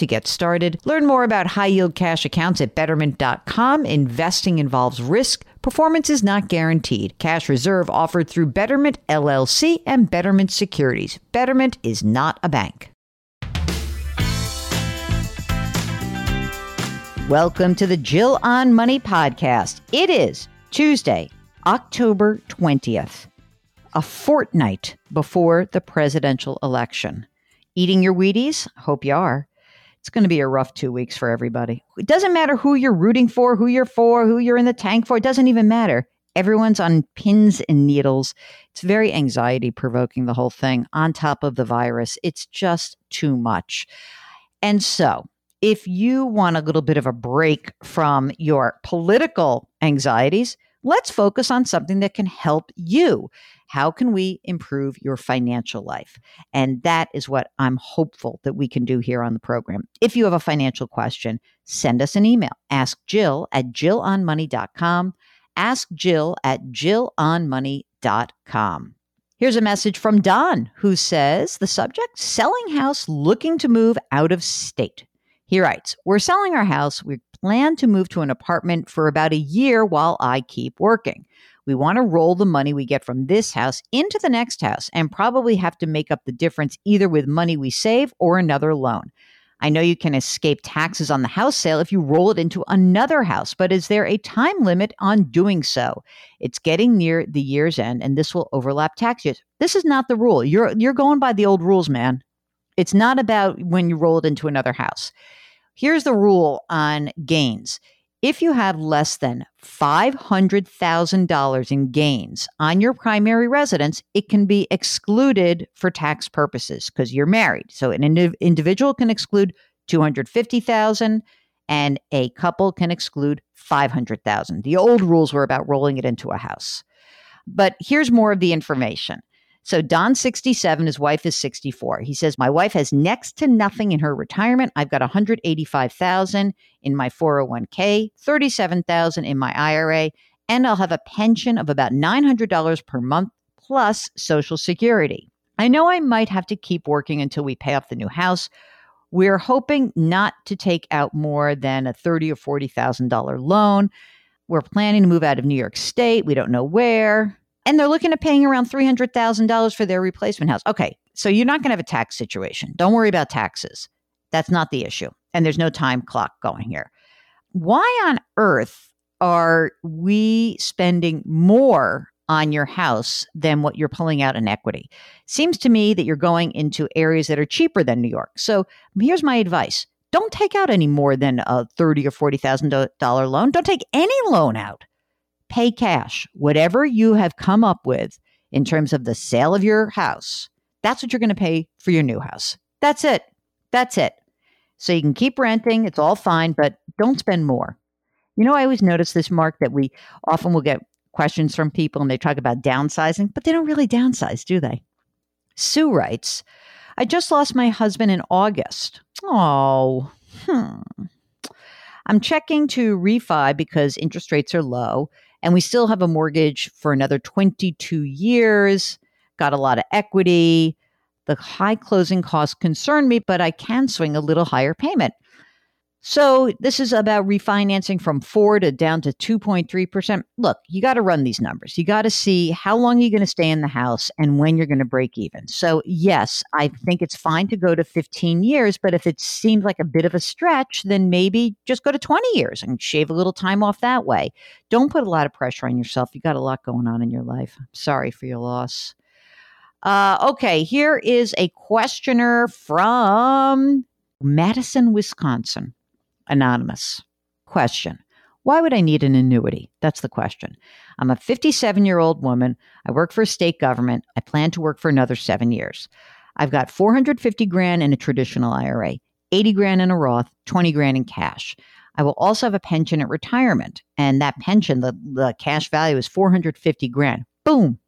to get started. Learn more about high yield cash accounts at betterment.com. Investing involves risk. Performance is not guaranteed. Cash reserve offered through Betterment LLC and Betterment Securities. Betterment is not a bank. Welcome to the Jill on Money podcast. It is Tuesday, October 20th, a fortnight before the presidential election. Eating your Wheaties? Hope you are it's going to be a rough two weeks for everybody. It doesn't matter who you're rooting for, who you're for, who you're in the tank for. It doesn't even matter. Everyone's on pins and needles. It's very anxiety provoking, the whole thing, on top of the virus. It's just too much. And so, if you want a little bit of a break from your political anxieties, let's focus on something that can help you. How can we improve your financial life? And that is what I'm hopeful that we can do here on the program. If you have a financial question, send us an email. Ask Jill at jillonmoney.com. Ask Jill at jillonmoney.com. Here's a message from Don who says the subject selling house looking to move out of state. He writes, We're selling our house. We plan to move to an apartment for about a year while I keep working. We want to roll the money we get from this house into the next house and probably have to make up the difference either with money we save or another loan. I know you can escape taxes on the house sale if you roll it into another house, but is there a time limit on doing so? It's getting near the year's end and this will overlap tax years. This is not the rule. You're you're going by the old rules, man. It's not about when you roll it into another house. Here's the rule on gains. If you have less than $500,000 in gains on your primary residence, it can be excluded for tax purposes because you're married. So an indiv- individual can exclude 250,000 and a couple can exclude 500,000. The old rules were about rolling it into a house. But here's more of the information. So Don's 67, his wife is 64. He says, My wife has next to nothing in her retirement. I've got 185,000 in my 401k, 37,000 in my IRA, and I'll have a pension of about $900 per month plus social security. I know I might have to keep working until we pay off the new house. We're hoping not to take out more than a thirty or forty thousand dollar loan. We're planning to move out of New York State. We don't know where and they're looking at paying around $300,000 for their replacement house. Okay, so you're not going to have a tax situation. Don't worry about taxes. That's not the issue. And there's no time clock going here. Why on earth are we spending more on your house than what you're pulling out in equity? Seems to me that you're going into areas that are cheaper than New York. So here's my advice. Don't take out any more than a thirty or forty thousand dollar loan. Don't take any loan out pay cash. Whatever you have come up with in terms of the sale of your house, that's what you're going to pay for your new house. That's it. That's it. So you can keep renting. It's all fine, but don't spend more. You know, I always notice this, Mark, that we often will get questions from people and they talk about downsizing, but they don't really downsize, do they? Sue writes, I just lost my husband in August. Oh, hmm. I'm checking to refi because interest rates are low and we still have a mortgage for another 22 years, got a lot of equity. The high closing costs concern me, but I can swing a little higher payment. So this is about refinancing from 4 to down to 2.3%. Look, you got to run these numbers. You got to see how long you're going to stay in the house and when you're going to break even. So, yes, I think it's fine to go to 15 years, but if it seems like a bit of a stretch, then maybe just go to 20 years and shave a little time off that way. Don't put a lot of pressure on yourself. You got a lot going on in your life. Sorry for your loss. Uh, okay, here is a questioner from Madison, Wisconsin. Anonymous. Question Why would I need an annuity? That's the question. I'm a 57 year old woman. I work for a state government. I plan to work for another seven years. I've got 450 grand in a traditional IRA, 80 grand in a Roth, 20 grand in cash. I will also have a pension at retirement. And that pension, the, the cash value is 450 grand. Boom.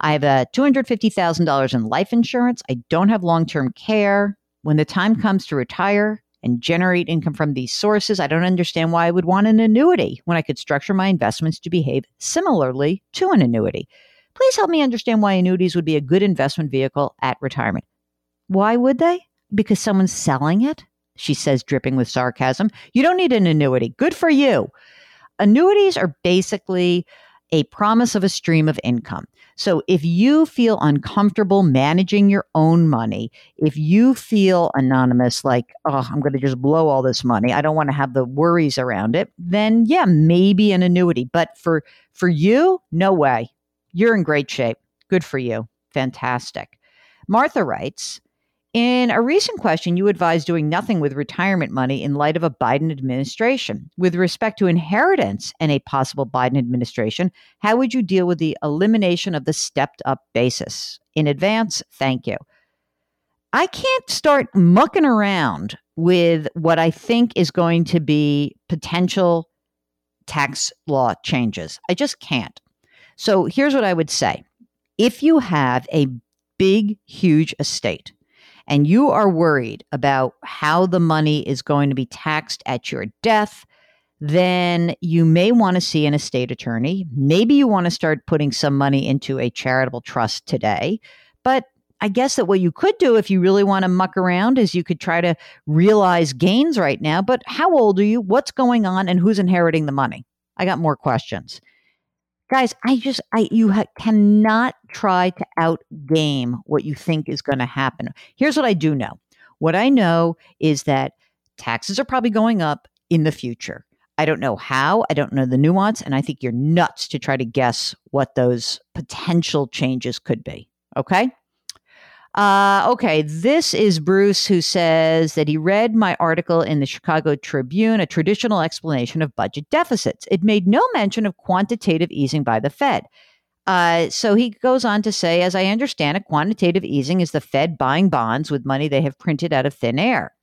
I have uh, a $250,000 in life insurance. I don't have long term care. When the time comes to retire and generate income from these sources, I don't understand why I would want an annuity when I could structure my investments to behave similarly to an annuity. Please help me understand why annuities would be a good investment vehicle at retirement. Why would they? Because someone's selling it? She says, dripping with sarcasm. You don't need an annuity. Good for you. Annuities are basically a promise of a stream of income. So if you feel uncomfortable managing your own money, if you feel anonymous, like, oh, I'm going to just blow all this money, I don't want to have the worries around it, then yeah, maybe an annuity. But for for you, no way. You're in great shape. Good for you. Fantastic. Martha writes, in a recent question, you advised doing nothing with retirement money in light of a Biden administration. With respect to inheritance and a possible Biden administration, how would you deal with the elimination of the stepped up basis? In advance, thank you. I can't start mucking around with what I think is going to be potential tax law changes. I just can't. So here's what I would say if you have a big, huge estate, and you are worried about how the money is going to be taxed at your death, then you may want to see an estate attorney. Maybe you want to start putting some money into a charitable trust today. But I guess that what you could do if you really want to muck around is you could try to realize gains right now. But how old are you? What's going on? And who's inheriting the money? I got more questions guys i just i you ha- cannot try to outgame what you think is going to happen here's what i do know what i know is that taxes are probably going up in the future i don't know how i don't know the nuance and i think you're nuts to try to guess what those potential changes could be okay uh, okay, this is Bruce who says that he read my article in the Chicago Tribune, a traditional explanation of budget deficits. It made no mention of quantitative easing by the Fed. Uh, so he goes on to say, as I understand it, quantitative easing is the Fed buying bonds with money they have printed out of thin air.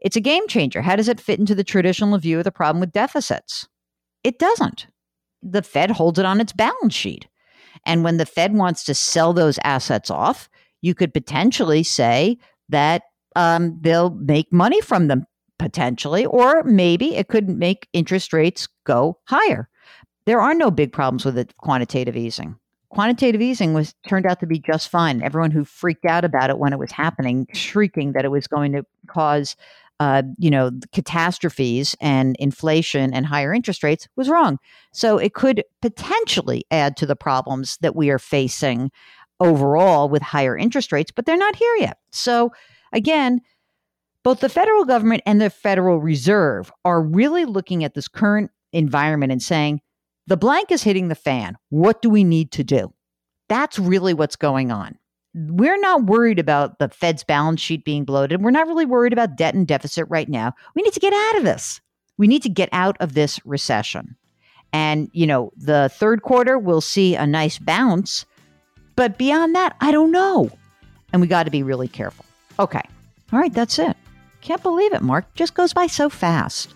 It's a game changer. How does it fit into the traditional view of the problem with deficits? It doesn't. The Fed holds it on its balance sheet. And when the Fed wants to sell those assets off, you could potentially say that um, they'll make money from them potentially, or maybe it could make interest rates go higher. There are no big problems with it, quantitative easing. Quantitative easing was turned out to be just fine. Everyone who freaked out about it when it was happening, shrieking that it was going to cause, uh, you know, catastrophes and inflation and higher interest rates, was wrong. So it could potentially add to the problems that we are facing overall with higher interest rates, but they're not here yet. So, again, both the federal government and the Federal Reserve are really looking at this current environment and saying, the blank is hitting the fan. What do we need to do? That's really what's going on. We're not worried about the Fed's balance sheet being bloated. We're not really worried about debt and deficit right now. We need to get out of this. We need to get out of this recession. And, you know, the third quarter, we'll see a nice bounce but beyond that, I don't know. And we got to be really careful. Okay. All right, that's it. Can't believe it, Mark. Just goes by so fast.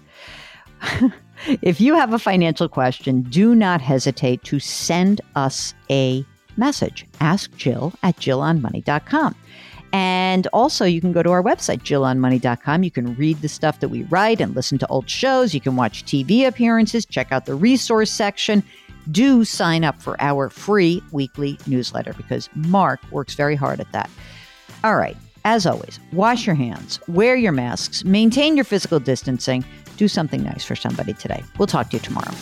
if you have a financial question, do not hesitate to send us a message. Ask Jill at jillonmoney.com. And also, you can go to our website, jillonmoney.com. You can read the stuff that we write and listen to old shows. You can watch TV appearances, check out the resource section do sign up for our free weekly newsletter because Mark works very hard at that. All right. As always, wash your hands, wear your masks, maintain your physical distancing, do something nice for somebody today. We'll talk to you tomorrow.